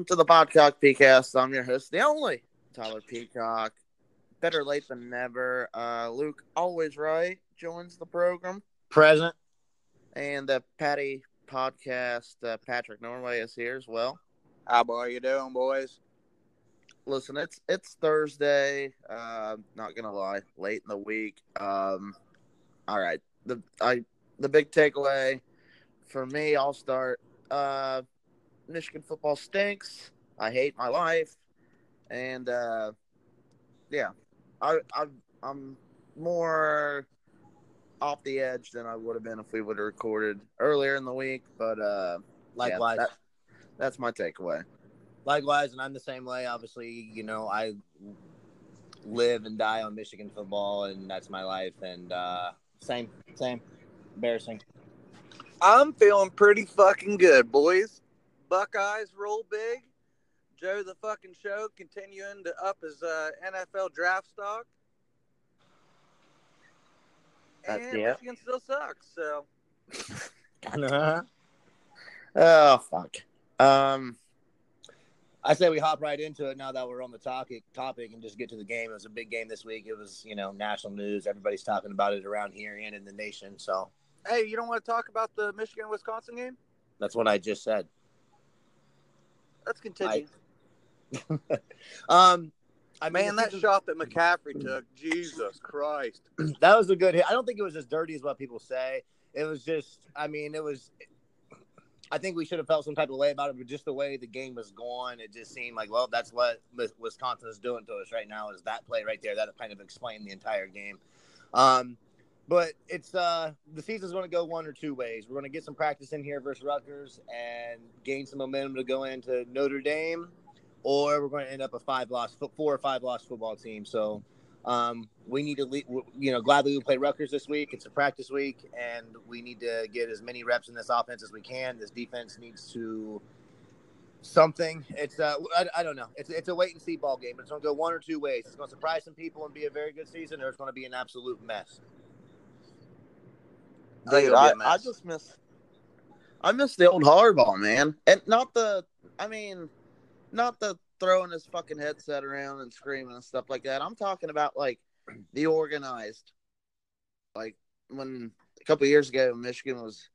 Welcome to the Podcock Peacast. I'm your host, the only Tyler Peacock. Better late than never. Uh, Luke, always right, joins the program. Present. And the Paddy Podcast, uh, Patrick Norway is here as well. How are you doing, boys? Listen, it's it's Thursday. Uh, not gonna lie, late in the week. Um, all right. The I the big takeaway for me, I'll start. Uh, Michigan football stinks. I hate my life, and uh, yeah, I, I I'm more off the edge than I would have been if we would have recorded earlier in the week. But uh, likewise, yeah, that, that's my takeaway. Likewise, and I'm the same way. Obviously, you know, I live and die on Michigan football, and that's my life. And uh, same, same, embarrassing. I'm feeling pretty fucking good, boys. Buckeyes roll big. Joe the fucking show continuing to up his uh, NFL draft stock. That's, and yeah. Michigan still sucks. So. oh fuck. Um, I say we hop right into it now that we're on the topic topic and just get to the game. It was a big game this week. It was you know national news. Everybody's talking about it around here and in the nation. So hey, you don't want to talk about the Michigan Wisconsin game? That's what I just said. Let's continue. I, um, I mean, man, that shot that McCaffrey took, Jesus Christ, that was a good hit. I don't think it was as dirty as what people say. It was just, I mean, it was. I think we should have felt some type of way about it, but just the way the game was going, it just seemed like, well, that's what Wisconsin is doing to us right now. Is that play right there that kind of explained the entire game. Um, but it's uh the season's going to go one or two ways. We're going to get some practice in here versus Rutgers and gain some momentum to go into Notre Dame, or we're going to end up a five loss, four or five loss football team. So um, we need to, lead, you know, gladly we play Rutgers this week. It's a practice week, and we need to get as many reps in this offense as we can. This defense needs to something. It's uh, I, I don't know. It's it's a wait and see ball game. It's going to go one or two ways. It's going to surprise some people and be a very good season, or it's going to be an absolute mess. Dude, I, I just miss I miss the old Harbaugh, man. And not the I mean, not the throwing his fucking headset around and screaming and stuff like that. I'm talking about like the organized. Like when a couple years ago Michigan was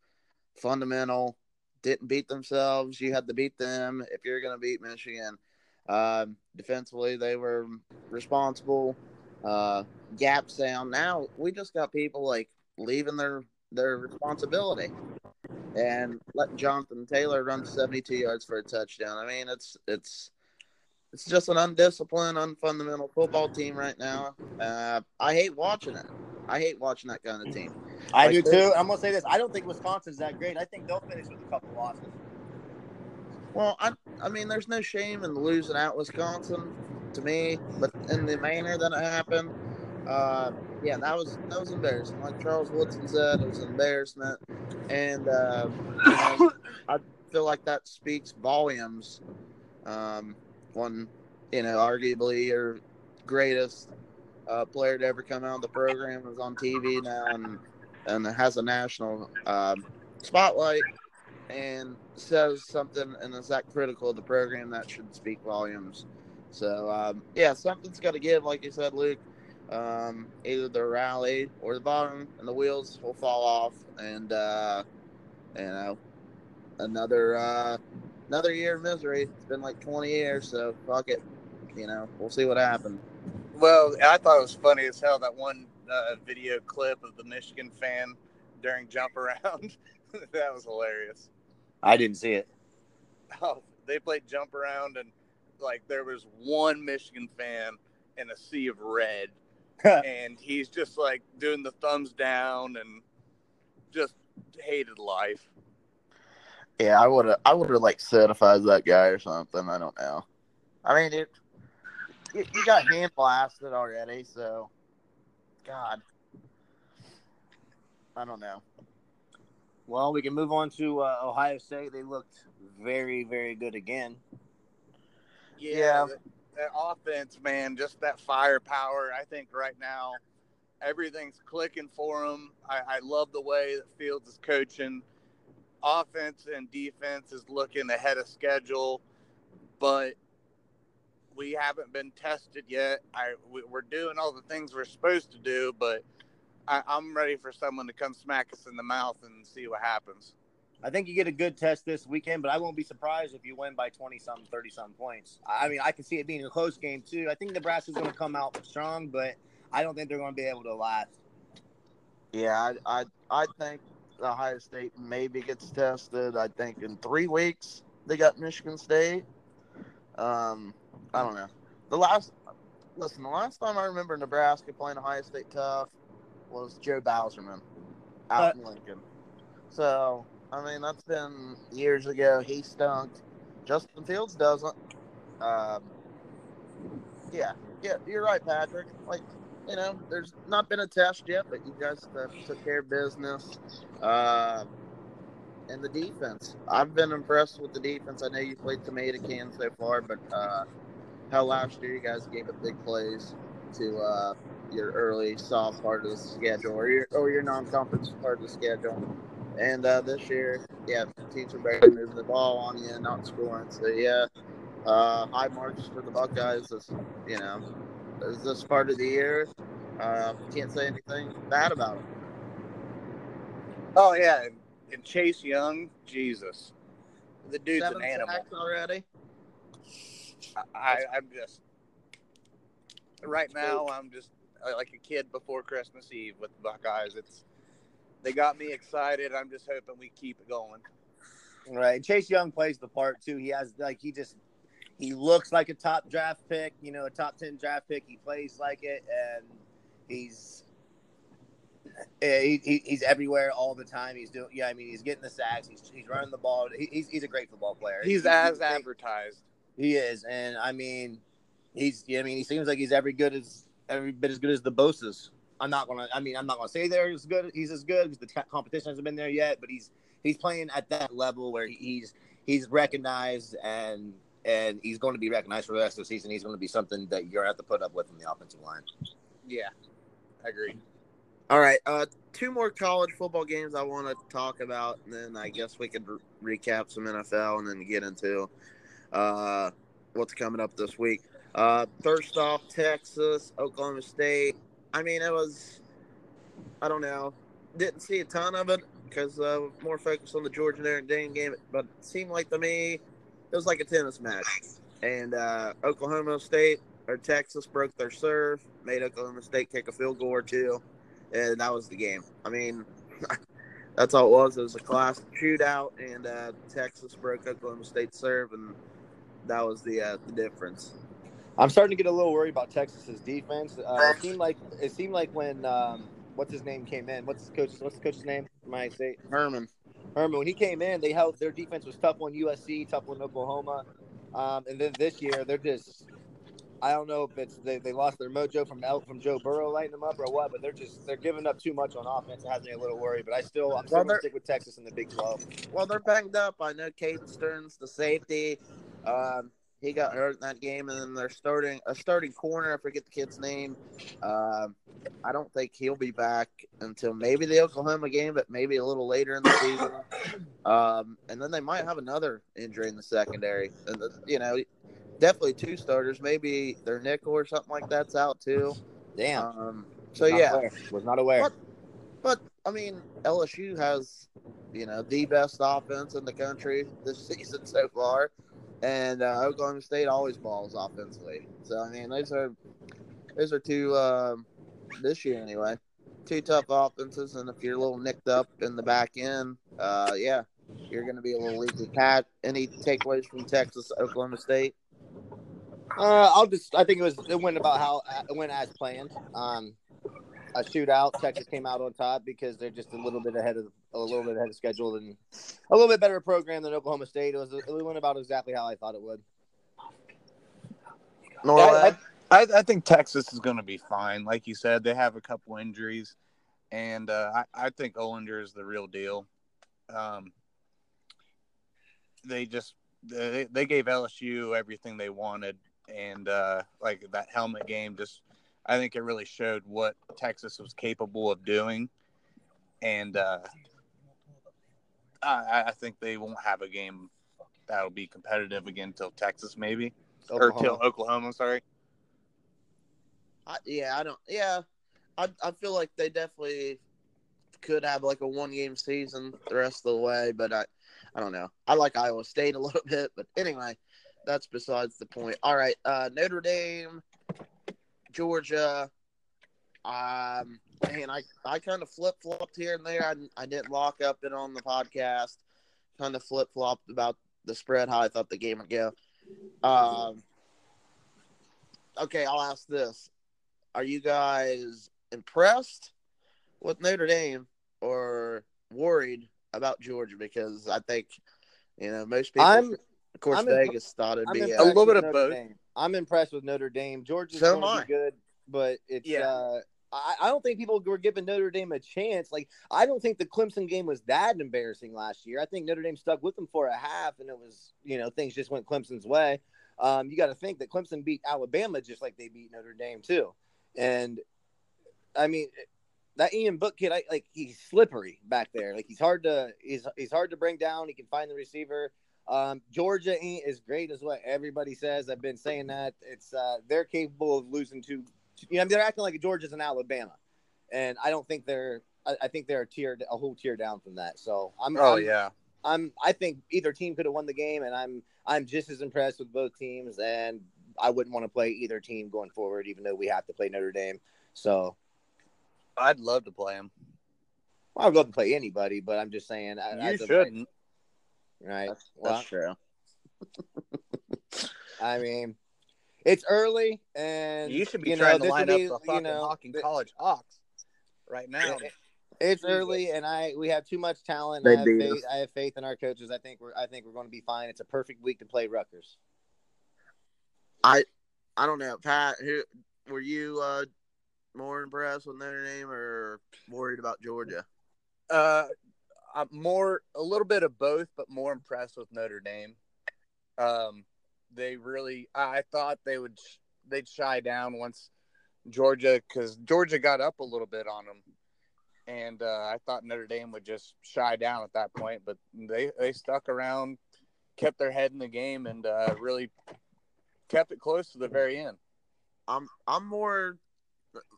fundamental, didn't beat themselves, you had to beat them if you're gonna beat Michigan. Uh, defensively they were responsible. Uh, gap sound. Now we just got people like leaving their their responsibility and letting Jonathan Taylor run 72 yards for a touchdown. I mean, it's it's it's just an undisciplined, unfundamental football team right now. Uh, I hate watching it. I hate watching that kind of team. I like do too. I'm gonna say this. I don't think Wisconsin's that great. I think they'll finish with a couple losses. Well, I I mean, there's no shame in losing out Wisconsin to me, but in the manner that it happened, uh, yeah, that was that was embarrassing. Like Charles Woodson said, it was an embarrassment, and uh, I feel like that speaks volumes. Um, one, you know, arguably your greatest uh, player to ever come out of the program is on TV now and and has a national um, spotlight and says something and is that critical of the program that should speak volumes. So um, yeah, something's got to give, like you said, Luke um, either the rally or the bottom, and the wheels will fall off, and uh, you know, another uh, another year of misery. It's been like 20 years, so fuck it. You know, we'll see what happens. Well, I thought it was funny as hell that one uh, video clip of the Michigan fan during jump around. that was hilarious. I didn't see it. Oh, they played jump around, and like there was one Michigan fan in a sea of red and he's just like doing the thumbs down and just hated life. Yeah, I would have, I would have like certified that guy or something. I don't know. I mean, it, you, you got hand blasted already, so God, I don't know. Well, we can move on to uh, Ohio State. They looked very, very good again. Yeah, yeah that offense, man, just that firepower. I think right now everything's clicking for them. I, I love the way that Fields is coaching. Offense and defense is looking ahead of schedule. but we haven't been tested yet. I we, we're doing all the things we're supposed to do, but I, I'm ready for someone to come smack us in the mouth and see what happens. I think you get a good test this weekend, but I won't be surprised if you win by 20 something, 30 something points. I mean, I can see it being a close game too. I think Nebraska's going to come out strong, but I don't think they're going to be able to last. Yeah, I, I I think Ohio State maybe gets tested. I think in three weeks they got Michigan State. Um, I don't know. The last listen, the last time I remember Nebraska playing Ohio State tough was Joe Bauserman out uh, in Lincoln. So I mean that's been years ago. He stunk. Justin Fields doesn't. Um, yeah, yeah, you're right, Patrick. Like you know, there's not been a test yet, but you guys uh, took care of business. Uh, and the defense, I've been impressed with the defense. I know you played tomato can so far, but uh, how last year you guys gave up big plays to uh, your early soft part of the schedule or your or your non-conference part of the schedule. And uh, this year, yeah, teams are better moving the ball on you and not scoring. So yeah, uh, high marks for the Buckeyes. Is you know is this part of the year. Uh, can't say anything bad about him. Oh yeah, and, and Chase Young, Jesus, the dude's Seven an animal already. I, I'm just right now. I'm just like a kid before Christmas Eve with the Buckeyes. It's they got me excited. I'm just hoping we keep it going. Right. Chase Young plays the part too. He has like he just he looks like a top draft pick, you know, a top 10 draft pick. He plays like it, and he's eh, he, he, he's everywhere all the time. He's doing, yeah, I mean, he's getting the sacks, he's, he's running the ball. He, he's, he's a great football player. He's, he's as advertised. He is, and I mean, he's, I mean, he seems like he's every good as every bit as good as the Bosa's. I'm not gonna, I mean, I'm not gonna say there is good. He's as good because the competition hasn't been there yet, but he's he's playing at that level where he's he's recognized and and he's going to be recognized for the rest of the season. He's going to be something that you're going to have to put up with in the offensive line. Yeah, I agree. All right, uh, two more college football games I want to talk about, and then I guess we could re- recap some NFL and then get into uh, what's coming up this week. Uh, first off, Texas, Oklahoma State. I mean, it was, I don't know, didn't see a ton of it because uh, more focused on the Georgia Notre Dame game, but it seemed like to me it was like a tennis match. And uh, Oklahoma State or Texas broke their serve, made Oklahoma State kick a field goal or two, and that was the game. I mean, that's all it was. It was a class shootout, and uh, Texas broke Oklahoma State serve, and that was the uh, the difference. I'm starting to get a little worried about Texas's defense. Uh, it seemed like it seemed like when um, what's his name came in. What's the coach's What's the coach's name? My state Herman. Herman, when he came in, they held their defense was tough on USC, tough on Oklahoma, um, and then this year they're just. I don't know if it's they, they lost their mojo from from Joe Burrow lighting them up or what, but they're just they're giving up too much on offense. It has me a little worried, but I still I'm still well, gonna stick with Texas in the Big Twelve. Well, they're banged up. I know Caden Sterns, the safety. Um, he got hurt in that game, and then they're starting a starting corner. I forget the kid's name. Uh, I don't think he'll be back until maybe the Oklahoma game, but maybe a little later in the season. Um, and then they might have another injury in the secondary. And the, you know, definitely two starters. Maybe their nickel or something like that's out too. Damn. Um, so yeah, aware. was not aware. But, but I mean, LSU has you know the best offense in the country this season so far and uh, Oklahoma State always balls offensively. So I mean, those are those are two um, this year anyway. Two tough offenses, and if you're a little nicked up in the back end, uh, yeah, you're going to be a little leaky. Pat, any takeaways from Texas, Oklahoma State? Uh, I'll just. I think it was it went about how it went as planned. Um, a shootout. Texas came out on top because they're just a little bit ahead of a little bit ahead of schedule and a little bit better program than Oklahoma State. It was it went about exactly how I thought it would. I, I, I, think Texas is going to be fine. Like you said, they have a couple injuries, and uh, I, I think Ehlinger is the real deal. Um, they just they, they gave LSU everything they wanted, and uh, like that helmet game just I think it really showed what Texas was capable of doing, and uh, I, I, think they won't have a game that'll be competitive again until Texas maybe Oklahoma. or till Oklahoma. Sorry. I, yeah, I don't. Yeah, I I feel like they definitely could have like a one game season the rest of the way, but I I don't know. I like Iowa State a little bit, but anyway, that's besides the point. All right, uh, Notre Dame, Georgia. Um, man, I I kind of flip flopped here and there. I I didn't lock up it on the podcast. Kind of flip flopped about the spread, how I thought the game would go. Um. Okay, I'll ask this: Are you guys impressed with Notre Dame or worried about Georgia? Because I think you know most people. I'm of course, I'm impre- Vegas thought it'd I'm be impressed uh, little bit of Notre both. Dame. I'm impressed with Notre Dame. Georgia's So going to be good, but it's Yeah. uh I, I don't think people were giving Notre Dame a chance. Like I don't think the Clemson game was that embarrassing last year. I think Notre Dame stuck with them for a half, and it was you know things just went Clemson's way. Um, you got to think that Clemson beat Alabama just like they beat Notre Dame too, and I mean that Ian Book kid, I, like he's slippery back there. Like he's hard to he's he's hard to bring down. He can find the receiver. Um, Georgia ain't as great as what everybody says. I've been saying that it's uh, they're capable of losing to. You know, they're acting like Georgia's in Alabama, and I don't think they're. I, I think they're a tier, a whole tier down from that. So I'm. Oh I'm, yeah. I'm. I think either team could have won the game, and I'm. I'm just as impressed with both teams, and I wouldn't want to play either team going forward, even though we have to play Notre Dame. So I'd love to play them. well, I'd love to play anybody, but I'm just saying. I- You as shouldn't. Right? That's, Well, that's true. I mean, it's early, and You should be you trying know, to line this up will the fucking you know, Hawking th- College Hawks right now. It's Jesus. early, and I we have too much talent. I have faith. I have faith in our coaches. I think we're. I think we're going to be fine. It's a perfect week to play Rutgers. I I don't know, Pat. Who were you uh, more impressed with Notre Dame or worried about Georgia? Uh, I'm more a little bit of both, but more impressed with Notre Dame. Um, they really, I thought they would, they'd shy down once Georgia, because Georgia got up a little bit on them, and uh, I thought Notre Dame would just shy down at that point, but they they stuck around, kept their head in the game, and uh, really kept it close to the very end. I'm I'm more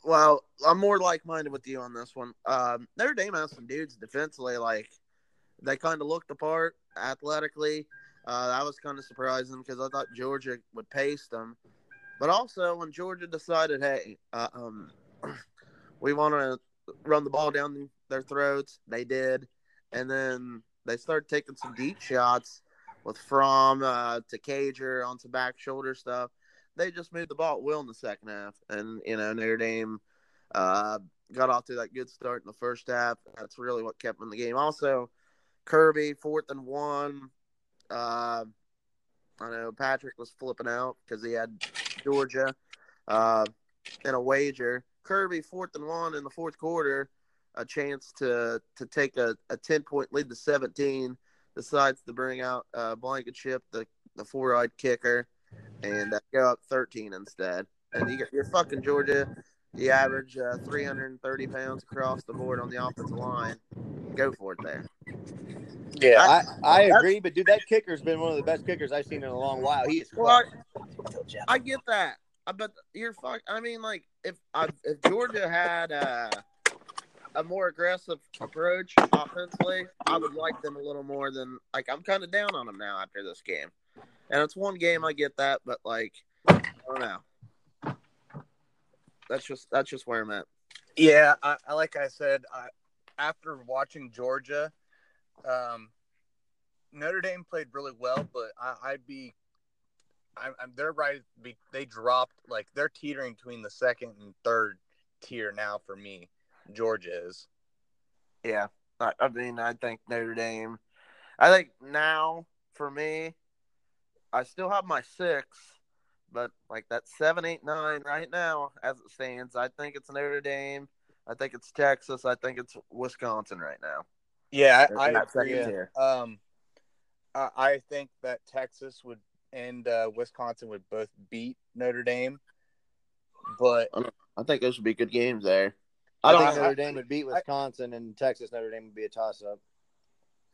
well, I'm more like minded with you on this one. Um, Notre Dame has some dudes defensively, like they kind of looked the part athletically. Uh, that was kind of surprising because I thought Georgia would pace them, but also when Georgia decided, hey, uh, um, we want to run the ball down their throats, they did, and then they started taking some deep shots with Fromm uh, to Cager on some back shoulder stuff they just moved the ball well in the second half, and you know Notre Dame uh, got off to that good start in the first half. That's really what kept them in the game. Also, Kirby fourth and one. Uh, I know Patrick was flipping out because he had Georgia uh, in a wager. Kirby fourth and one in the fourth quarter, a chance to to take a, a ten point lead to seventeen. Decides to bring out uh, Blankenship, the the four eyed kicker and uh, go up 13 instead. And you, you're fucking Georgia. You average uh, 330 pounds across the board on the offensive line. Go for it there. Yeah, I, I agree, but dude, that kicker's been one of the best kickers I've seen in a long while. He is. Well, I, I get that. but you're fuck. I mean, like if I, if Georgia had uh, a more aggressive approach offensively, I would like them a little more than like I'm kind of down on them now after this game. And it's one game, I get that, but like I don't know. That's just that's just where I'm at. Yeah, I, I like I said, I, after watching Georgia, um, Notre Dame played really well, but I, I'd be, I'm, I'm they're right. Be, they dropped like they're teetering between the second and third tier now for me. Georgia is. Yeah, I, I mean, I think Notre Dame. I think now for me, I still have my six, but like that seven, eight, nine right now as it stands, I think it's Notre Dame. I think it's Texas. I think it's Wisconsin right now. Yeah, I, I agree. Um, I, I think that Texas would and uh, Wisconsin would both beat Notre Dame, but I think those would be good games there. I, I don't think know. Notre Dame would beat Wisconsin, and Texas Notre Dame would be a toss up.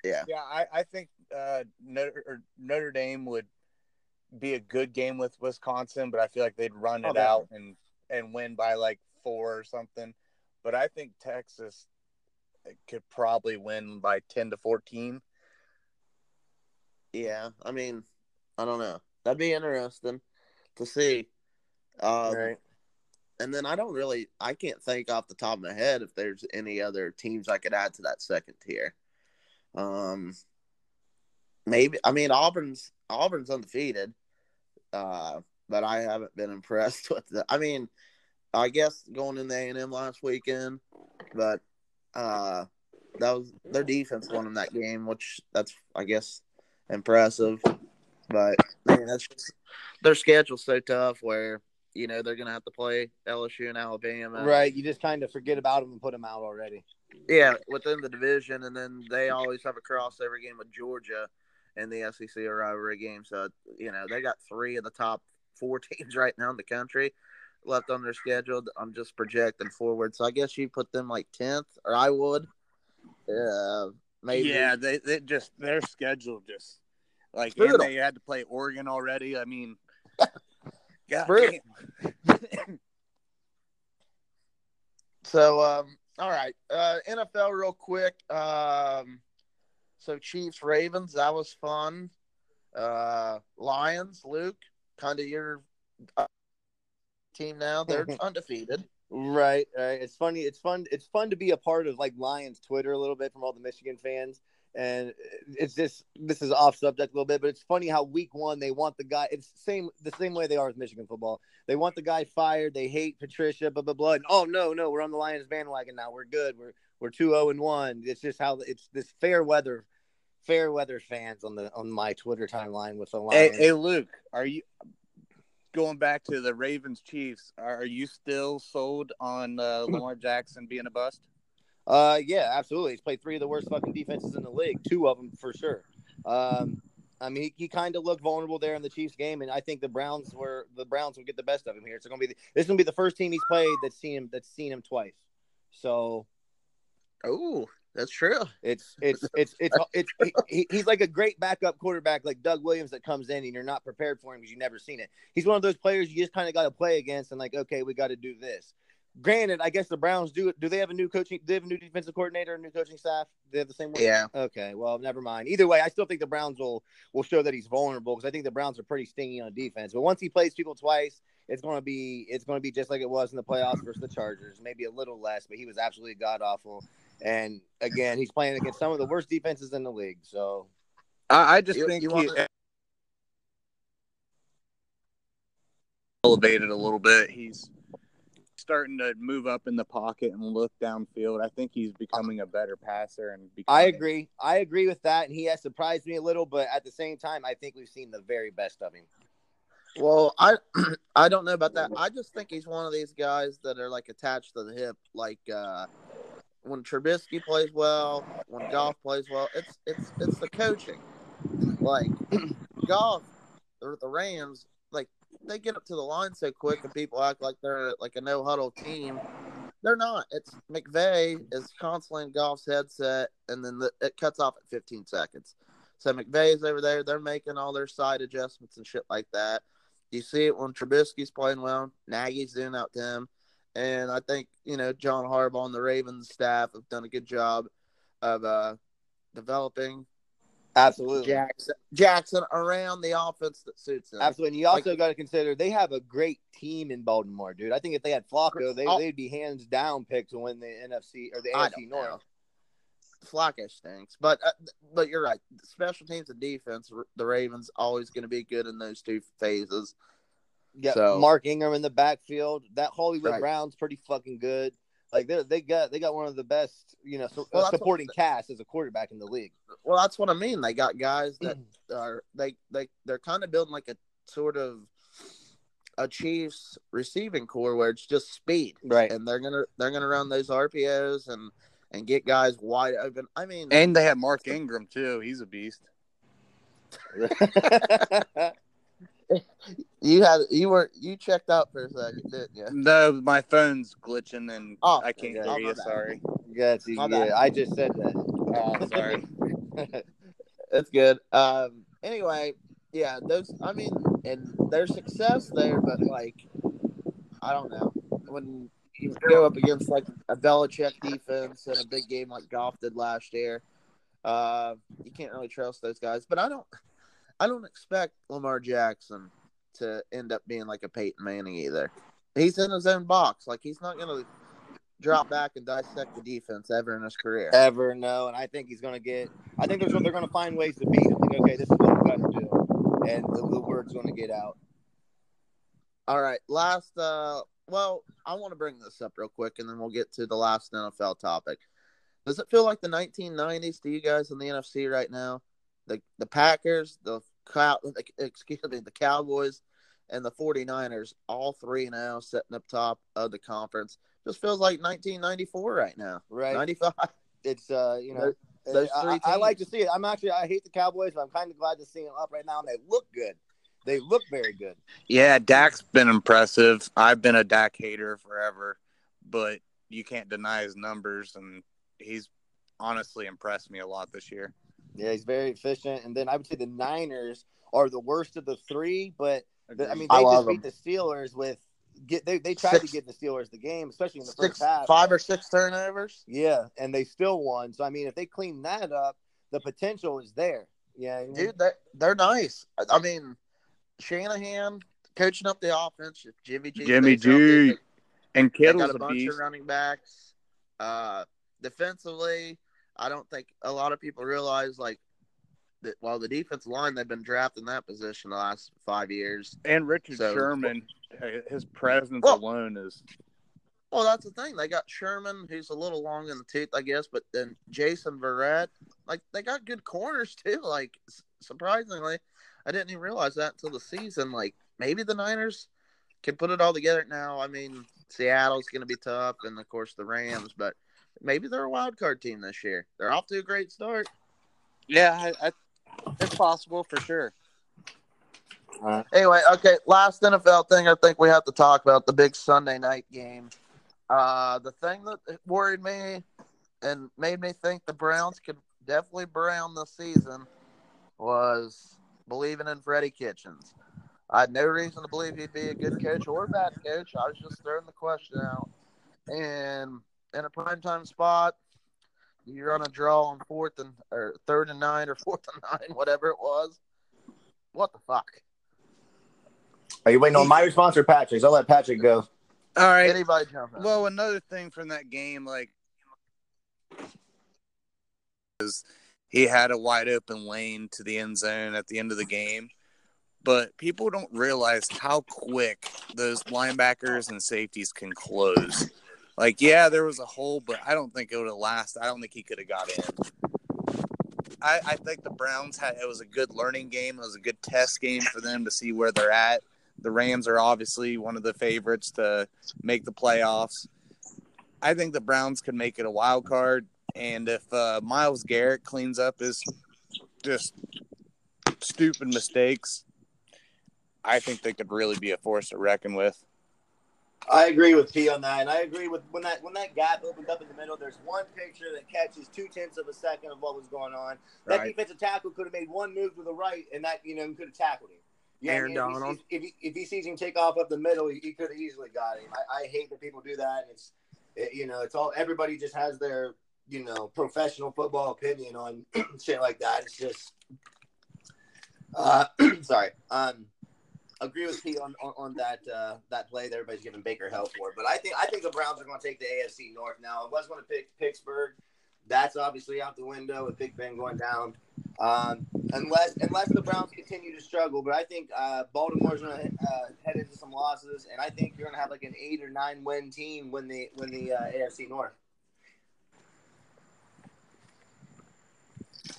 Yeah. Yeah, I, I think uh, Notre, or Notre Dame would be a good game with Wisconsin, but I feel like they'd run Oh, it out and and win by like four or something. But I think Texas could probably win by ten to fourteen. Yeah. I mean, I don't know. That'd be interesting to see. Um, right. And then I don't really, I can't think off the top of my head if there's any other teams I could add to that second tier. Um, maybe I mean Auburn's Auburn's undefeated, uh, but I haven't been impressed with the. I mean, I guess going in the A and M last weekend, but uh, that was their defense won in that game, which that's I guess impressive. But man, that's just their schedule's so tough where you know they're gonna have to play LSU and Alabama, Right. You just kind of forget about them and put them out already. Yeah, within the division, and then they always have a crossover game with Georgia in the SEC rivalry game. So you know they got three of the top four teams right now in the country left on their schedule. I'm just projecting forward, so I guess you put them like tenth, or I would. Uh, maybe. Yeah, they, they just their schedule just like and they had to play Oregon already. I mean, God. So, um, all right, uh, NFL real quick. Um, so Chiefs Ravens that was fun. Uh, Lions Luke, kind of your uh, team now. They're undefeated. Right, right. It's funny. It's fun. It's fun to be a part of like Lions Twitter a little bit from all the Michigan fans, and it's just this is off subject a little bit, but it's funny how week one they want the guy. It's the same the same way they are with Michigan football. They want the guy fired. They hate Patricia. Blah blah blah. And, oh no, no, we're on the Lions bandwagon now. We're good. We're we're two zero and one. It's just how it's this fair weather, fair weather fans on the on my Twitter timeline with the Hey, hey, Luke, are you going back to the Ravens Chiefs? Are you still sold on uh, Lamar Jackson being a bust? Uh, yeah, absolutely. He's played three of the worst fucking defenses in the league. Two of them for sure. Um, I mean, he, he kind of looked vulnerable there in the Chiefs game, and I think the Browns were the Browns will get the best of him here. It's gonna be the, this is gonna be the first team he's played that's seen him that's seen him twice. So Oh, that's true. it's it's it's it's it's, he, he's like a great backup quarterback, like Doug Williams, that comes in and you're not prepared for him because you've never seen it. He's one of those players you just kind of got to play against and like, okay, we got to do this. Granted, I guess the Browns do. Do they have a new coaching? Do they have a new defensive coordinator, a new coaching staff? They have the same one. Yeah. Okay. Well, never mind. Either way, I still think the Browns will will show that he's vulnerable because I think the Browns are pretty stingy on defense. But once he plays people twice, it's going to be it's going to be just like it was in the playoffs versus the Chargers. Maybe a little less, but he was absolutely god awful. And again, he's playing against some of the worst defenses in the league. So I, I just You- think you he want- elevated a little bit. He's starting to move up in the pocket and look downfield. I think he's becoming a better passer and I agree. I agree with that, and he has surprised me a little. But at the same time, I think we've seen the very best of him. Well, I I don't know about that. I just think he's one of these guys that are like attached to the hip. Like uh, when Trubisky plays well, when Goff plays well, it's it's it's the coaching. Like Goff or the Rams, like they get up to the line so quick, and people act like they're like a no huddle team. They're not. It's McVay is constantly in Goff's headset, and then the, it cuts off at 15 seconds. So McVay's over there. They're making all their side adjustments and shit like that. You see it when Trubisky's playing well. Nagy's doing out to him. And I think, you know, John Harbaugh and the Ravens staff have done a good job of uh, developing Absolutely. Jackson Jackson around the offense that suits him. Absolutely. And you also Like- got to consider they have a great team in Baltimore, dude. I think if they had Flacco, they, I'll- they'd be hands down picked to win the NFC or the don't North. know. Flacco stinks, but uh, but you're right. Special teams and defense, the Ravens always going to be good in those two phases. Yeah, So- Mark Ingram in the backfield. That Hollywood Right. Brown's pretty fucking good. Like they they got they got one of the best you know su- Well, uh, that's what- supporting cast as a quarterback in the league. Well, that's what I mean. They got guys that are they they they're kind of building like a sort of a Chiefs receiving corps where it's just speed, Right. and they're gonna they're gonna run those RPOs and and get guys wide open. I mean, And they have Mark Ingram too. He's a beast. you had you were you checked out for a second, didn't you? No, my phone's glitching and Oh, I can't okay. hear Oh, you. bad. Sorry. Gotcha. Yeah, bad. I just said that. Oh, sorry. That's good. Um. Anyway, yeah. Those. I mean, and their success there, but like, I don't know when you go up against like a Belichick defense in a big game like Goff did last year. Uh, you can't really trust those guys. But I don't. I don't expect Lamar Jackson to end up being like a Peyton Manning either. He's in his own box. Like he's not gonna drop back and dissect the defense ever in his career. Ever no, and I think he's going to get. I think there's they're going to find ways to beat him. Like, okay, this is what we got to do, and the, the word's going to get out. All right, last. uh Well, I want to bring this up real quick, and then we'll get to the last NFL topic. Does it feel like the 1990s to you guys in the NFC right now? The the Packers, the cow, excuse me, the Cowboys, and the 49ers, all three now sitting up top of the conference. Just feels like 1994 right now. Right. 95. It's uh, you know, Those I- three I, I like to see it. I'm actually I hate the Cowboys, but I'm kind of glad to see them up right now, and they look good. They look very good. Yeah, Dak's been impressive. I've been a Dak hater forever, but you can't deny his numbers, and he's honestly impressed me a lot this year. Yeah, he's very efficient. And then I would say the Niners are the worst of the three, but the, I mean they love just beat the Steelers with get they, they tried to get the Steelers the game, especially in the Six, first half. five or six turnovers. Yeah, and they still won. So I mean, if they clean that up, the potential is there. Yeah, Dude, they're, they're nice. I- I mean, Shanahan coaching up the offense. If Jimmy G. Jimmy stays G. And They Kittle's got a a bunch beast. of running backs. Uh, defensively, I don't think a lot of people realize like that. While the defensive line, they've been drafting that position the last five years. And Richard So- Sherman, his presence Well- alone is Well, that's the thing. They got Sherman, who's a little long in the tooth, I guess, but then Jason Verrett. Like they got good corners too. Like surprisingly, I didn't even realize that until the season. Like maybe the Niners can put it all together now. I mean, Seattle's going to be tough, and of course the Rams, but maybe they're a wild card team this year. They're off to a great start. yeah, I, I, it's possible for sure. Anyway, okay, last NFL thing I think we have to talk about the big Sunday night game. Uh, the thing that worried me and made me think the Browns could definitely brown this season was believing in Freddie Kitchens. I had no reason to believe he'd be a good coach or a bad coach. I was just throwing the question out. And in a primetime spot, you're on a draw on fourth and or third and nine or fourth and nine, whatever it was. What the fuck? Are you waiting on my response or Patrick's? I'll let Patrick go. All right. Anybody jump in? Well, another thing from that game, like, is he had a wide open lane to the end zone at the end of the game, but people don't realize how quick those linebackers and safeties can close. Like, yeah, there was a hole, but I don't think it would have lasted. I don't think he could have got in. I, I think the Browns had it was a good learning game. It was a good test game for them to see where they're at. The Rams are obviously one of the favorites to make the playoffs. I think the Browns could make it a wild card, and if uh, Myles Garrett cleans up his just stupid mistakes, I think they could really be a force to reckon with. I agree with P on that, and I agree with when that when that gap opened up in the middle. There's one picture that catches two tenths of a second of what was going on. That Right. defensive tackle could have made one move to the right, and that you know could have tackled him. Yeah, Aaron if, he Donald. sees, if, he, if he sees him take off up the middle, he, he could have easily got him. I, I hate that people do that. And it's it, you know it's all everybody just has their you know professional football opinion on shit like that. It's just uh, sorry. Um, agree with Pete on, on, on that uh, that play. that Everybody's giving Baker hell for but I think I think the Browns are going to take the AFC North now. I was going to pick Pittsburgh. That's obviously out the window with Big Ben going down. Um, unless unless the Browns continue to struggle, but I think uh, Baltimore's going to uh, head into some losses, and I think you're going to have like an eight or nine win team when the win the uh, AFC North.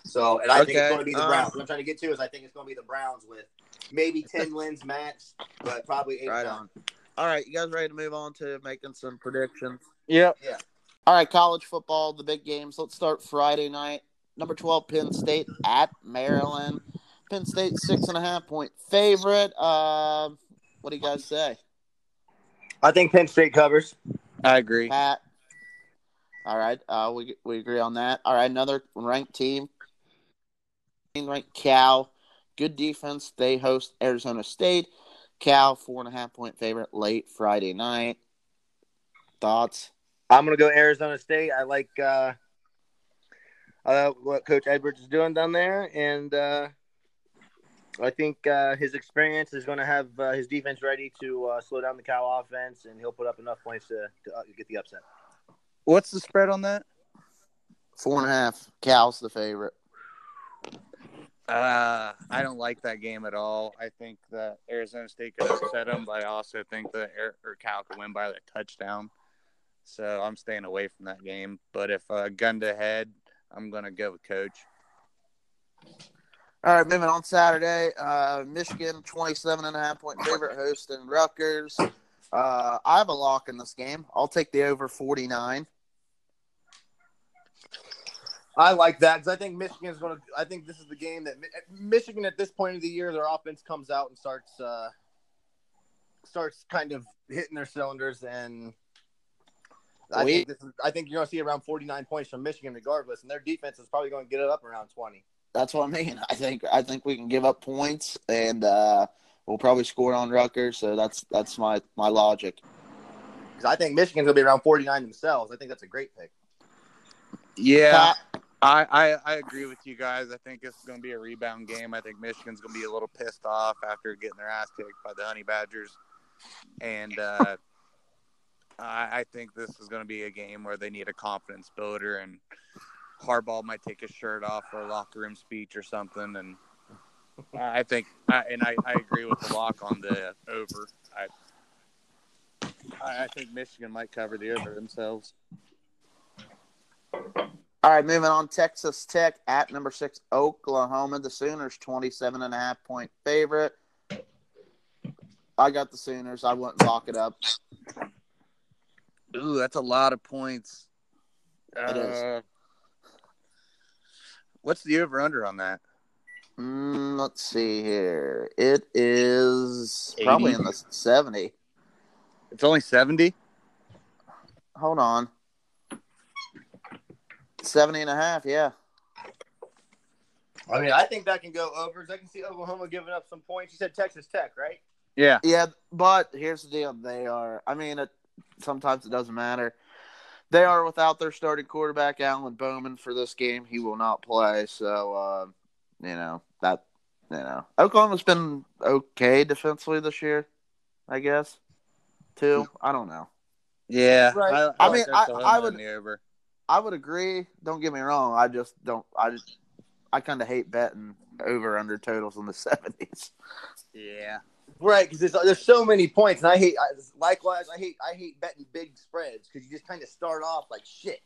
So, and I think it's going to be the Browns. what I'm trying to get to is I think it's going to be the Browns with maybe 10 wins max, but probably eight. Right on. All right, you guys ready to move on to making some predictions? Yep. All right, college football, the big games. Let's start Friday night. Number 12, Penn State at Maryland. Penn State, six and a half point favorite. Uh, what do you guys say? I think Penn State covers. I agree. Pat? All right, uh, we, we agree on that. All right, another ranked team, ranked Cal. Good defense. They host Arizona State. Cal, four and a half point favorite late Friday night. Thoughts? I'm gonna go Arizona State. I like uh, uh, what Coach Edwards is doing down there, and uh, I think uh, his experience is going to have uh, his defense ready to uh, slow down the Cal offense, and he'll put up enough points to, to uh, get the upset. What's the spread on that? Four and a half. Cal's the favorite. Uh, I don't like that game at all. I think that Arizona State could upset them, but I also think that Air, or Cal could win by a touchdown. So I'm staying away from that game. But if uh, gun to head, I'm gonna go with Coach. All right, moving on Saturday. Uh, Michigan, 27 and a half point favorite host hosting Rutgers. Uh, I have a lock in this game. I'll take the over 49. I like that because I think Michigan is going to. I think this is the game that Michigan at this point of the year, their offense comes out and starts uh, starts kind of hitting their cylinders, and I think this is, I think you're going to see around 49 points from Michigan regardless, and their defense is probably going to get it up around 20. That's what I mean. I think I think we can give up points, and uh, we'll probably score on Rutgers. So that's that's my my logic. Because I think Michigan's going to be around 49 themselves. I think that's a great pick. Yeah, I, I, I agree with you guys. I think it's going to be a rebound game. I think Michigan's going to be a little pissed off after getting their ass kicked by the Honey Badgers, and uh, I, I think this is going to be a game where they need a confidence builder, and Harbaugh might take his shirt off for a locker room speech or something. And I think, I, and I, I agree with the lock on the over. I I think Michigan might cover the over themselves. All right, moving on. Texas Tech at number six, Oklahoma. The Sooners, 27 and a half point favorite. I got the Sooners. I wouldn't lock it up. Ooh, that's a lot of points. It is. Uh, what's the over under on that? Mm, let's see here. It is probably in the 70. It's only 70? Hold on. 70 and a half, yeah. I mean, I think that can go overs. I can see Oklahoma giving up some points. You said Texas Tech, right? Yeah. Yeah, but here's the deal. They are, I mean, it, sometimes it doesn't matter. They are without their starting quarterback, Alan Bowman, for this game. He will not play. So, uh, you know, that, you know, Oklahoma's been okay defensively this year, I guess, too. I don't know. Yeah. Right. I, I like mean, I- I would- the over. I would agree. Don't get me wrong. I just don't, I just, I kind of hate betting over under totals in the 70s. Yeah. Right, because there's, there's so many points, and I hate. I, likewise, I hate I hate betting big spreads because you just kind of start off like shit.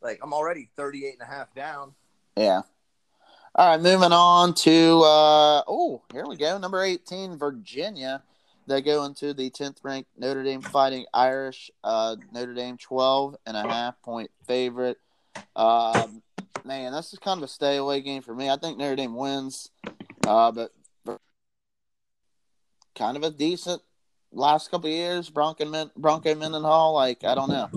Like I'm already 38 and a half down. Yeah. All right, moving on to uh oh, here we go. Number 18, Virginia. They go into the 10th ranked Notre Dame Fighting Irish. Uh Notre Dame 12 and a half point favorite. Um man, this is kind of a stay away game for me. I think Notre Dame wins. Uh but kind of a decent last couple years, Bronco Men- Bronco Mendenhall, like I don't know.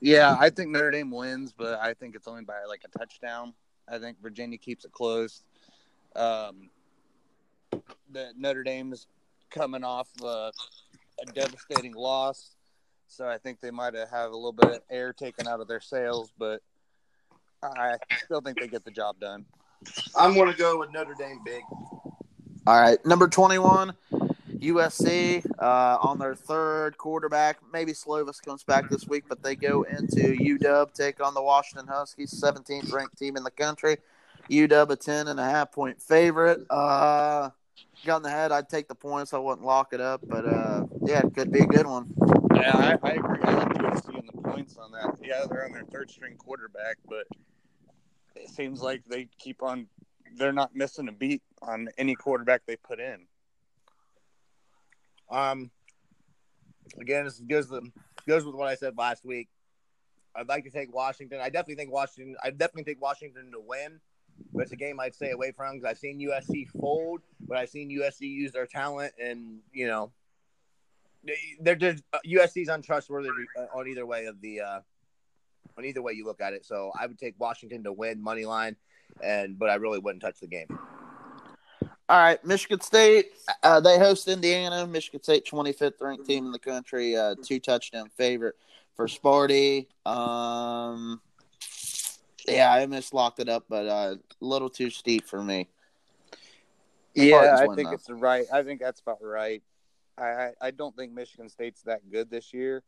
Yeah, I think Notre Dame wins, but I think it's only by like a touchdown. I think Virginia keeps it close. Um, the Notre Dame's coming off uh, a devastating loss, so I think they might have have a little bit of air taken out of their sails, but I still think they get the job done. I'm gonna go with Notre Dame big. All right, number 21, USC uh, on their third quarterback. Maybe Slovis comes back this week, but they go into UW, take on the Washington Huskies, 17th ranked team in the country. UW, a 10 and a half point favorite. Uh, got in the head, I'd take the points. I wouldn't lock it up, but uh, yeah, it could be a good one. Yeah, I, I agree. I like USC and the points on that. Yeah, they're on their third string quarterback, but it seems like they keep on. They're not missing a beat on any quarterback they put in. Um, again, this goes with goes with what I said last week. I'd like to take Washington. I definitely think Washington. I definitely take Washington to win, but it's a game I'd stay away from because I've seen USC fold, but I've seen USC use their talent, and you know, they- they're just uh, USC's untrustworthy uh, on either way of the uh, on either way you look at it. So I would take Washington to win money line, and but I really wouldn't touch the game. All right, Michigan State. Uh, they host Indiana. Michigan State, 25th ranked team in the country. Uh, two touchdown favorite for Sparty. Um, yeah, I almost locked it up, but uh, a little too steep for me. Yeah, I win, think though. it's right. I think that's about right. I, I I don't think Michigan State's that good this year,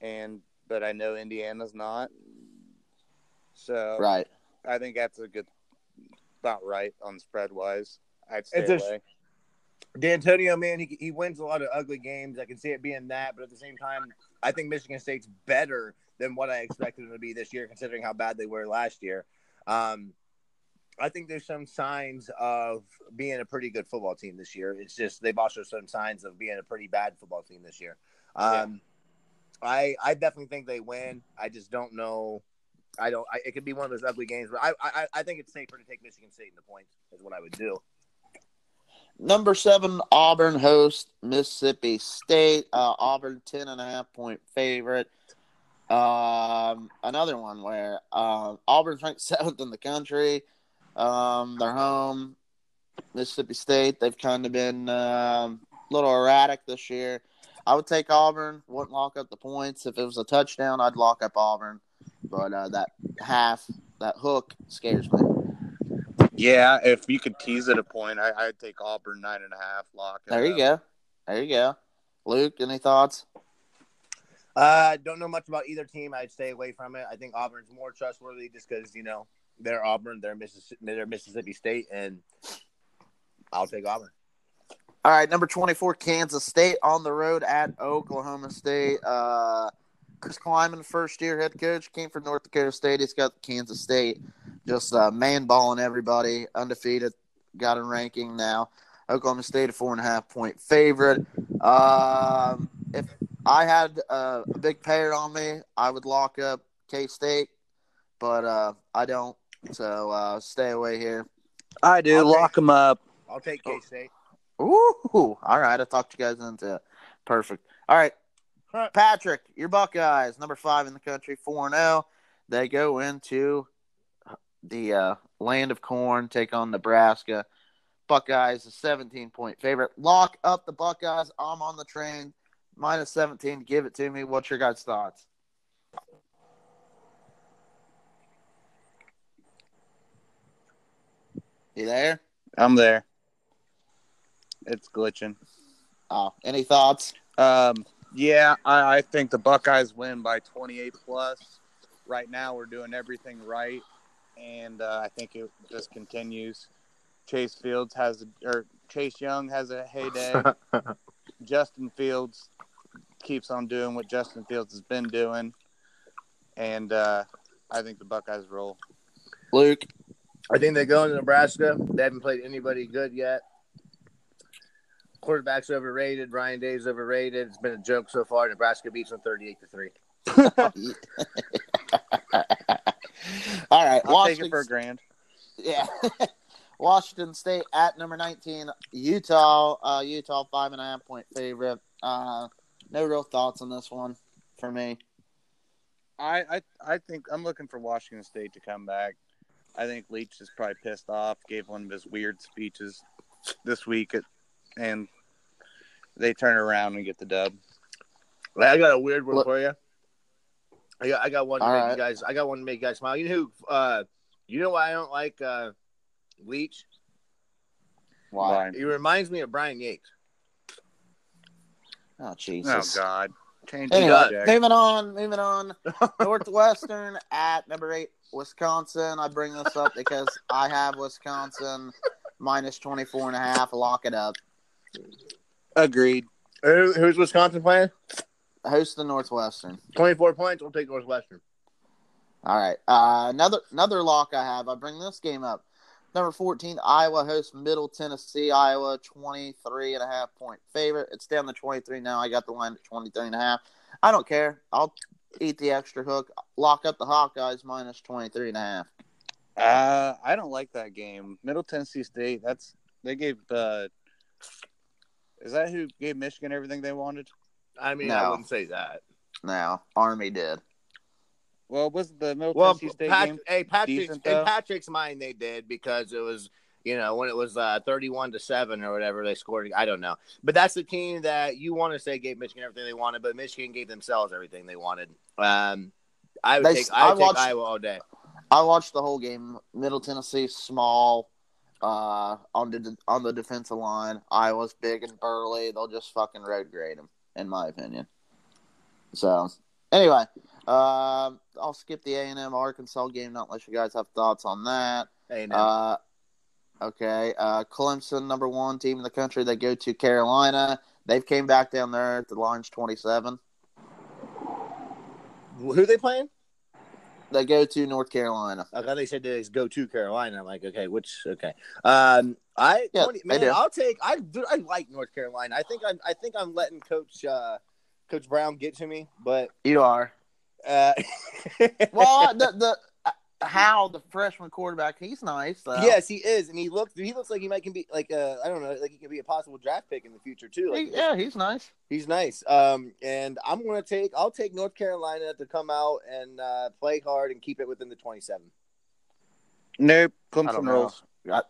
and but I know Indiana's not. So Right. I think that's a good, about right on spread wise. I'd stay It's just- away. D'Antonio, man, he, he wins a lot of ugly games. I can see it being that, but at the same time, I think Michigan State's better than what I expected them to be this year, considering how bad they were last year. Um, I think there's some signs of being a pretty good football team this year. It's just they've also shown signs of being a pretty bad football team this year. Um, I I definitely think they win. I just don't know. I don't. I, it could be one of those ugly games, but I, I I think it's safer to take Michigan State in the points. Is what I would do. Number seven, Auburn host Mississippi State. Uh, Auburn, 10 and a half point favorite. Um, another one where uh, Auburn's ranked seventh in the country. Um, they're home. Mississippi State, they've kind of been um, a little erratic this year. I would take Auburn. Wouldn't lock up the points. If it was a touchdown, I'd lock up Auburn. But uh, that half, that hook scares me. Yeah, if you could tease it a point, I, I'd take Auburn nine and a half lock. There you up. go. There you go. Luke, any thoughts? Uh, don't know much about either team. I'd stay away from it. I think Auburn's more trustworthy just because you know they're Auburn, they're Mississippi, they're Mississippi State, and I'll take Auburn. All right, number 24, Kansas State on the road at Oklahoma State. Uh, Chris Klieman, first year head coach, came from North Dakota State. He's got Kansas State just uh, man balling everybody, undefeated, got a ranking now. Oklahoma State, a four and a half point favorite. Um, if I had uh, a big payer on me, I would lock up K State, but uh, I don't. So uh, stay away here. I do. I'll Lock them up. I'll take K State. Ooh, all right. I talked you guys into it. Perfect. All right. Huh. Patrick, your Buckeyes, number five in the country, 4 0. They go into the uh, land of corn, take on Nebraska. Buckeyes, a 17 point favorite. Lock up the Buckeyes. I'm on the train. Minus 17. Give it to me. What's your guys' thoughts? You there? I'm there. It's glitching. Oh, any thoughts? Um, yeah, I, I think the Buckeyes win by 28 plus. Right now, we're doing everything right, and uh, I think it just continues. Chase Fields has, or Chase Young has a heyday. Justin Fields keeps on doing what Justin Fields has been doing, and uh, I think the Buckeyes roll. Luke? I think they go into Nebraska. They haven't played anybody good yet. Quarterback's overrated. Ryan Day's overrated. It's been a joke so far. Nebraska beats them thirty-eight to three. All right, I'll take Washington. it for a grand. yeah, Washington State at number nineteen. Utah, uh, Utah five and a half point favorite. Uh, no real thoughts on this one for me. I, I I think I'm looking for Washington State to come back. I think Leach is probably pissed off. Gave one of his weird speeches this week, at, and they turn around and get the dub. I got a weird one Look- for you. I got, I got one to All make right. you guys. I got one to make you guys smile. You know who? Uh, you know why I don't like uh, Leach? Why? He reminds me of Brian Yates. Oh Jesus! Oh God! Change anyway, moving on, moving on. Northwestern at number eight, Wisconsin. I bring this up because I have Wisconsin minus 24 and a half. Lock it up. Agreed. Who, who's Wisconsin playing? Host the Northwestern. Twenty-four points. We'll take Northwestern. All right. Uh, another another lock I have. I bring this game up. Number 14, Iowa hosts Middle Tennessee. Iowa 23 and a half point favorite. It's down to 23 now. I got the line at 23 and a half. I don't care. I'll eat the extra hook. Lock up the Hawkeyes minus 23 and a half. Uh, I don't like that game. Middle Tennessee State. That's they gave. Uh, is that who gave Michigan everything they wanted? I mean, I wouldn't say that. Now, Army did. Well, was the Middle Well, Tennessee State Pat- game? hey, Patrick's decent, in? Patrick's mind they did because it was you know when it was uh, thirty-one to seven or whatever they scored. I don't know, but that's the team that you want to say gave Michigan everything they wanted, but Michigan gave themselves everything they wanted. Um, I would They- take I I would take Iowa all day. I watched the whole game. Middle Tennessee small, uh, on the on the defensive line. Iowa's big and burly. They'll just fucking road grade them, in my opinion. So, anyway, um, I'll skip the A and M Arkansas game, not unless you guys have thoughts on that. Now, Uh, okay, uh, Clemson, number one team in the country. They go to Carolina. They've came back down there. The line's twenty-seven. who they playing? They go to North Carolina. I thought they said they go to Carolina. I'm like, okay, which okay. Um, I yeah, 20, man, I'll take. I I like North Carolina. I think I'm. I think I'm letting Coach uh, Coach Brown get to me, but You are. Uh, Well, the the uh, how the freshman quarterback, he's nice. Though. yes, he is, and he looks. He looks like he might can be like a. I don't know, like he could be a possible draft pick in the future too. Like He- yeah, he's nice. he's nice. Um, and I'm gonna take. I'll take North Carolina to come out and uh, play hard and keep it within the 27. Nope. I don't Clemson know.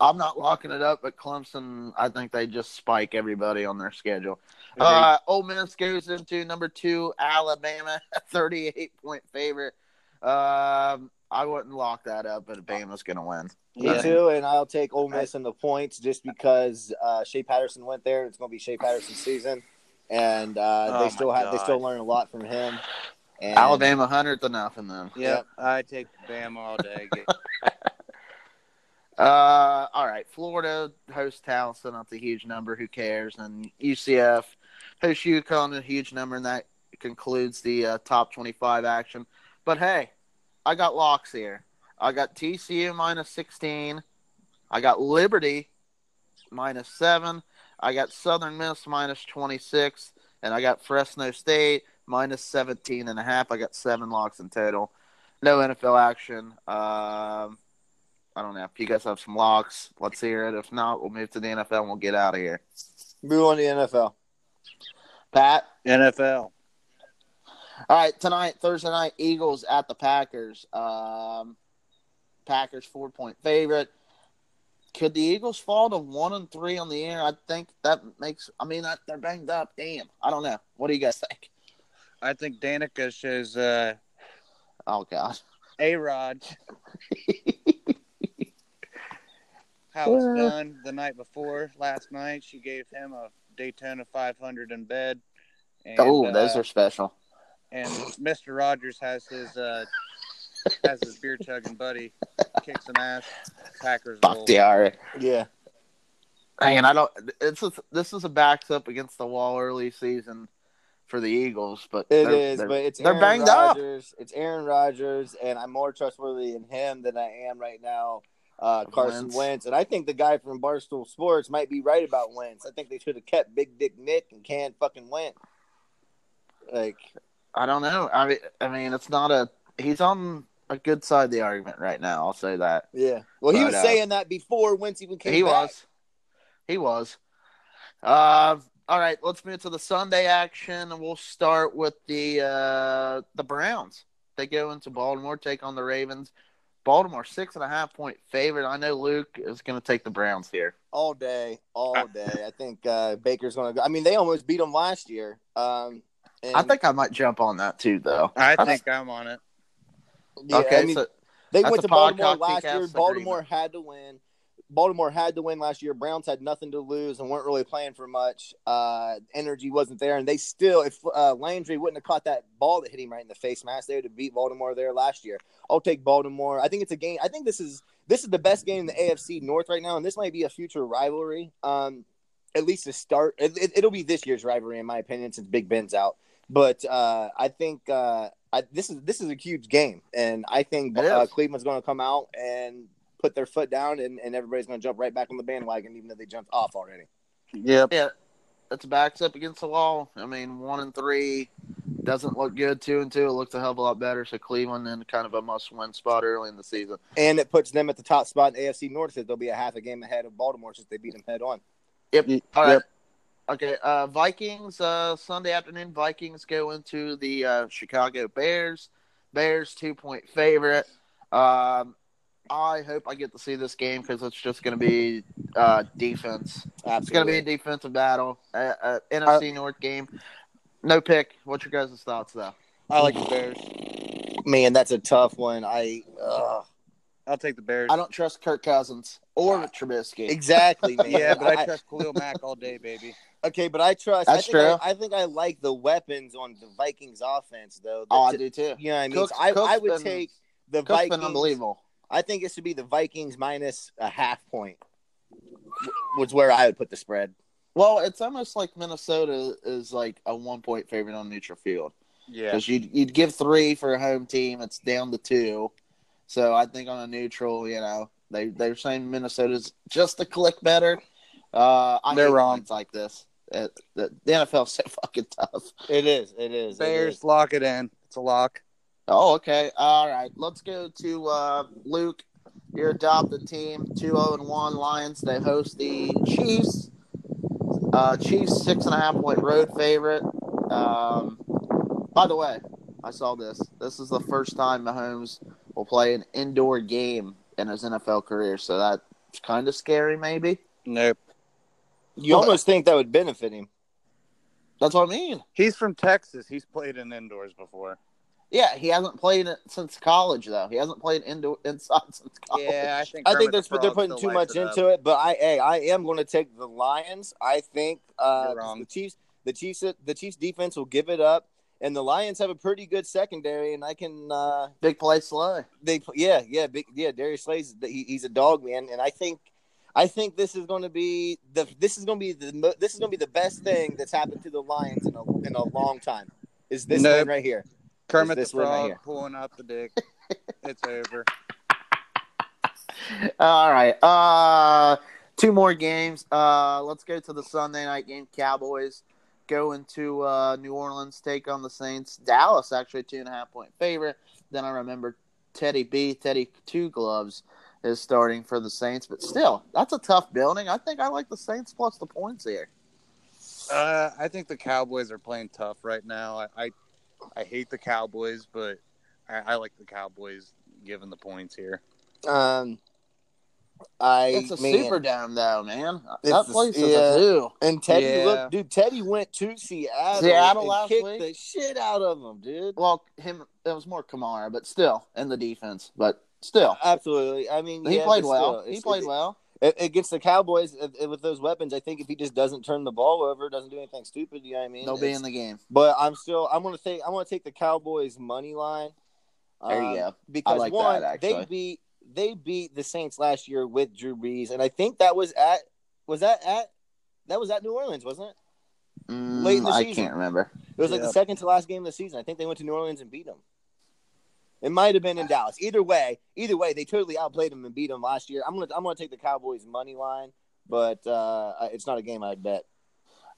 Rolls. I, I'm not locking it up, but Clemson, I think they just spike everybody on their schedule. Uh, Ole Miss goes into number two, Alabama, 38 point favorite. Um, I wouldn't lock that up, but Bama's going to win. Me Yeah. too, and I'll take Ole Miss in the points just because uh, Shea Patterson went there. It's going to be Shea Patterson's season, and uh, Oh they my still have they still learn a lot from him. And, Alabama 100 to nothing, then. Yep. I take Bama all day. Uh, all right. Florida hosts Towson. That's a huge number. Who cares? And UCF hosts UConn, a huge number, and that concludes the uh, top 25 action. But hey, I got locks here. I got TCU minus 16. I got Liberty minus 7. I got Southern Miss minus 26. And I got Fresno State minus 17 and a half. I got seven locks in total. No NFL action. Um, I don't know. If you guys have some locks, let's hear it. If not, we'll move to the NFL and we'll get out of here. move on to the NFL. Pat? NFL. All right, tonight, Thursday night, Eagles at the Packers. Um, Packers four point favorite. Could the Eagles fall to one and three on the air? I think that makes. I mean, that, they're banged up. Damn, I don't know. What do you guys think? I think Danica shows uh, Oh God, A Rod how it's done the night before. Last night, she gave him a Daytona 500 in bed. And, oh, those uh, are special. and Mr. Rogers has his uh, has his beer chugging buddy kick some ass. Packers roll. Bakhtiari. Yeah, Man, I don't. It's a, this is a backs up against the wall early season for the Eagles, but it they're- is, they're- but it's they're Aaron banged up. It's Aaron Rodgers, and I'm more trustworthy in him than I am right now. Uh, Carson Wentz. Wentz. and I think the guy from Barstool Sports might be right about Wentz. I think they should have kept Big Dick Nick and can't fucking Wentz. Like, I don't know. I mean, I mean, it's not a. He's on a good side of the argument right now. I'll say that yeah. Well, he But, was uh, saying that before Wentz even came he back. was. He was. Uh, all right, let's move to the Sunday action, and we'll start with the uh, the Browns. They go into Baltimore, take on the Ravens. Baltimore six and a half point favorite. I know Luke is going to take the Browns here. all day, all day. I think uh, Baker's going to go. I mean, they almost beat them last year. Um, and, I think I might jump on that too, though. I I think I'm on it. yeah, okay, I mean, so they went to Baltimore last kick-ass year. Baltimore had to win. Baltimore had to win last year. Browns had nothing to lose and weren't really playing for much. Uh, energy wasn't there, and they still, if uh, Landry wouldn't have caught that ball that hit him right in the face mask, they would have beat Baltimore there last year. I'll take Baltimore. I think it's a game. I think this is this is the best game in the AFC North right now, and this might be a future rivalry. Um, at least to start, it, it, it'll be this year's rivalry in my opinion, since Big Ben's out. But uh, I think uh, I, this is this is a huge game, and I think uh. Cleveland's going to come out and put their foot down, and, and everybody's going to jump right back on the bandwagon, even though they jumped off already. Yep. Yeah, that's backs up against the wall. I mean, one and three doesn't look good. Two and two, it looks a hell of a lot better. So Cleveland in kind of a must-win spot early in the season. And it puts them at the top spot in AFC North, as they'll be a half a game ahead of Baltimore since they beat them head on. Yep. Yep. All right. Okay. Uh, Vikings. Uh, Sunday afternoon. Vikings go into the uh, Chicago Bears. Bears two point favorite. Um, I hope I get to see this game because it's just going to be uh, defense. It's going to be a defensive battle. Uh, uh, NFC North game. No pick. What's your guys' thoughts though? I like the Bears. Man, that's a tough one. I uh, I'll take the Bears. I don't trust Kirk Cousins or Trubisky. exactly, man. Yeah, but I trust Khalil Mack all day, baby. Okay, but I trust. That's I think true. I, I think I like the weapons on the Vikings offense, though. Oh, I do too. You know what I mean? Cook's- So I, Cook's I would been- take the Cook's Vikings. been unbelievable. I think it should be the Vikings minus a half point. Was where I would put the spread. Well, it's almost like Minnesota is like a one point favorite on neutral field Yeah. because you'd you'd give three for a home team. It's down to two, so I think on a neutral, you know, they they're saying Minnesota's just a click better. Uh, I They're wrong. points like this. It, the, the NFL's so fucking tough. It is. It is. it Bears is. lock it in. It's a lock. Oh, okay. All right. Let's go to uh, Luke, your adopted team, 2 0 and 1 Lions. They host the Chiefs. Uh, Chiefs, six and a half point road favorite. Um, by the way, I saw this. This is the first time Mahomes will play an indoor game in his NFL career. So that's kind of scary, maybe. Nope. You almost think that would benefit him. That's what I mean. He's from Texas. He's played in indoors before. Yeah, he hasn't played it since college, though. He hasn't played indoor inside since college. Yeah, I think. I think Kermit that's the they're putting too much it into it. But I, hey, I am going to take the Lions. I think uh, the Chiefs, the Chiefs, the Chiefs defense will give it up, and the Lions have a pretty good secondary, and I can. Uh, Big play Slay. they, yeah, yeah, big, yeah. Darius Slay's he, he's a dog man, and I think. I think this is going to be the this is going to be the this is going to be the best thing that's happened to the Lions in a in a long time. Is this Nope. win right here? Kermit the one right pulling up the dick. it's over. All right. Uh two more games. Uh let's go to the Sunday night game. Cowboys going to uh New Orleans, take on the Saints. Dallas actually two and a half point favorite. Then I remember Teddy B, Teddy Two Gloves is starting for the Saints, but still, that's a tough building. I think I like the Saints plus the points here. Uh, I think the Cowboys are playing tough right now. I I, I hate the Cowboys, but I, I like the Cowboys given the points here. Um, I It's a man, down though, man. It's that the- place is yeah. a zoo. And Teddy, Yeah. look, dude, Teddy went to Seattle, Seattle and last kicked week? the shit out of them, dude. Well, him it was more Kamara, but still in the defense. But still. Absolutely. I mean, He yeah, played well. still, He played it- well. It- against the Cowboys uh, uh, with those weapons. I think if he just doesn't turn the ball over, doesn't do anything stupid, you know what I mean? They'll be in the game. But I'm still. I'm gonna take. I'm gonna take the Cowboys money line. There you um, go. Because like one, that, they beat they beat the Saints last year with Drew Brees, and I think that was at was that at that was at New Orleans, wasn't it? Mm, Late in the I can't remember. It was like the second to last game of the season. I think they went to New Orleans and beat them. It might have been in Dallas. Either way, either way, they totally outplayed them and beat them last year. I'm gonna I'm gonna take the Cowboys money line, but uh, it's not a game I'd bet.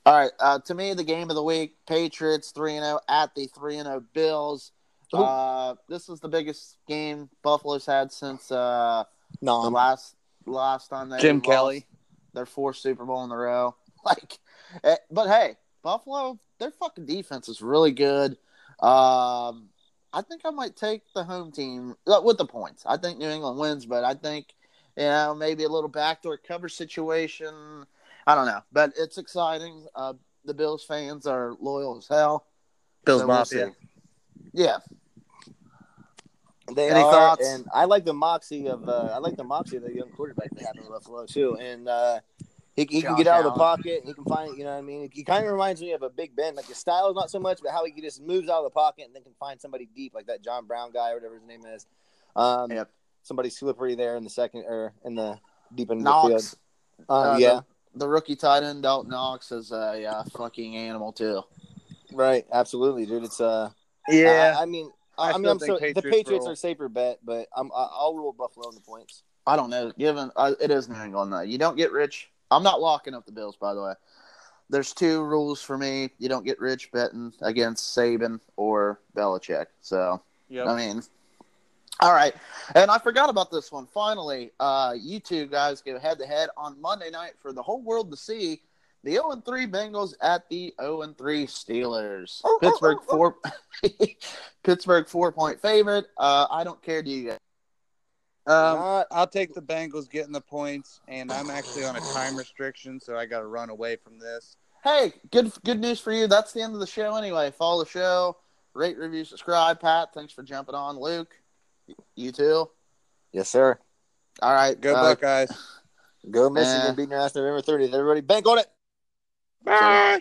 All right. Uh, to me, the game of the week: Patriots three and zero at the three and zero Bills. Uh, this is the biggest game Buffalo's had since uh, no. the No, last last time they Jim lost Kelly. their fourth Super Bowl in a row. Like, eh, but hey, Buffalo, their fucking defense is really good. Um, I think I might take the home team uh, with the points. I think New England wins, but I think you know maybe a little backdoor cover situation. I don't know, but it's exciting. Uh, the Bills fans are loyal as hell. Bills so we'll Yeah, They Any are, thoughts? and I like the moxie of uh, I like the moxie of the young quarterback they have in Buffalo too, and uh, he, he can get out of the pocket. He can find, you know, what I mean, he kind of reminds me of a Big Ben. Like his style is not so much, but how he just moves out of the pocket and then can find somebody deep, like that John Brown guy or whatever his name is. Um, Yep. somebody slippery there in the second or in the deep end of the field. Knox. Uh, uh, yeah, the, the rookie tight end Dalton Knox is a uh, fucking animal too. right, absolutely, dude. It's uh, Yeah. I, I mean. I I, mean, I'm so, think the Patriots Patriots roll. are safer bet, but I'm I'll rule Buffalo on the points. I don't know. Given uh, it is New England, though, you don't get rich. I'm not locking up the Bills, by the way. There's two rules for me. You don't get rich betting against Saban or Belichick. So Yep. I mean, all right. And I forgot about this one. Finally, uh, you two guys go head to head on Monday night for the whole world to see. the 0 3 Bengals at the 0 3 Steelers. Pittsburgh four Pittsburgh four point favorite. Uh, I don't care. Do you guys? Um, Not- I'll take the Bengals getting the points, and I'm actually on a time restriction, so I got to run away from this. Hey, good good news for you. That's the end of the show anyway. Follow the show, rate, review, subscribe. Pat, thanks for jumping on. Luke, you too. yes, sir. All right, Good uh, luck, guys. Go Michigan, beating your ass November 30th. Everybody, bank on it. Bye.